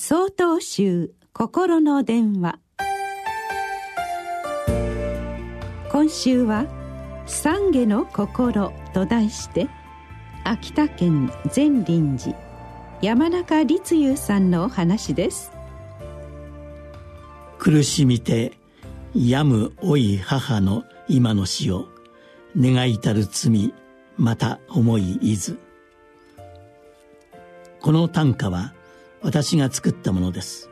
総統集心の電話。今週は「懺悔の心」と題して秋田県善林寺山中立雄さんのお話です。苦しみて病む老い母の今の死を願いたる罪また思いいず。この短歌は私が作ったものです。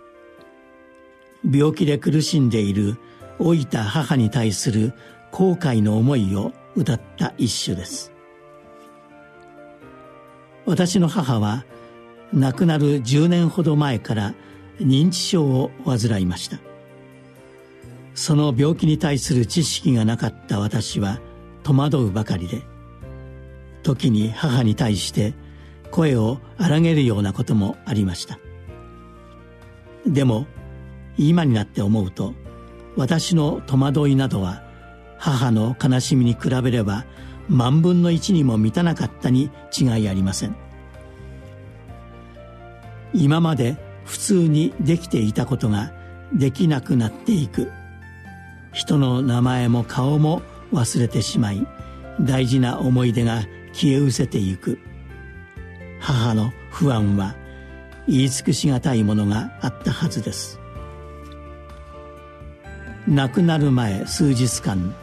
病気で苦しんでいる老いた母に対する後悔の思いを歌った一首です。私の母は亡くなる10年ほど前から認知症を患いました。その病気に対する知識がなかった私は戸惑うばかりで時に母に対して声を荒げるようなこともありました。でも今になって思うと私の戸惑いなどは母の悲しみに比べれば万分の一にも満たなかったに違いありません。今まで普通にできていたことができなくなっていく。人の名前も顔も忘れてしまい大事な思い出が消え失せていく。母の不安は言い尽くしがたいものがあったはずです。亡くなる前数日間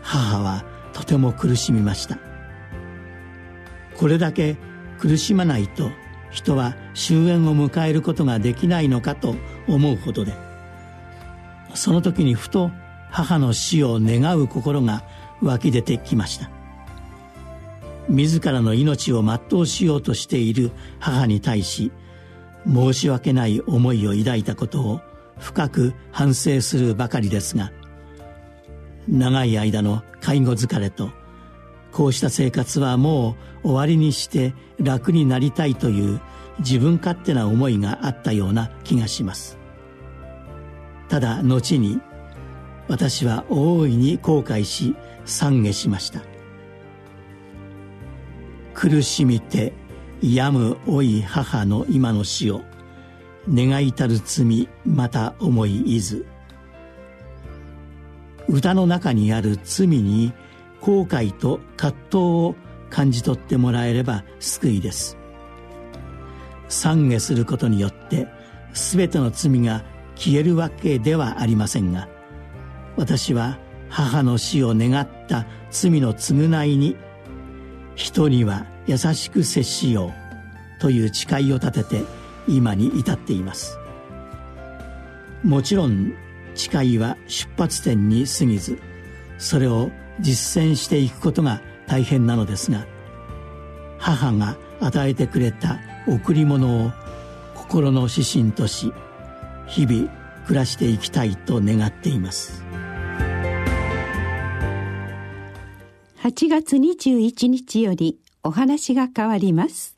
母はとても苦しみました。これだけ苦しまないと人は終焉を迎えることができないのかと思うほどでその時にふと母の死を願う心が湧き出てきました。自らの命を全うしようとしている母に対し申し訳ない思いを抱いたことを深く反省するばかりですが長い間の介護疲れとこうした生活はもう終わりにして楽になりたいという自分勝手な思いがあったような気がします。ただ後に私は大いに後悔し懺悔しました。苦しみて病む老い母の今の死を願いたる罪また思いいず。歌の中にある罪に後悔と葛藤を感じ取ってもらえれば救いです。懺悔することによって全ての罪が消えるわけではありませんが私は母の死を願った罪の償いに人には優しく接しようという誓いを立てて今に至っています。もちろん誓いは出発点に過ぎずそれを実践していくことが大変なのですが母が与えてくれた贈り物を心の指針とし日々暮らしていきたいと願っています。8月21日よりお話が変わります。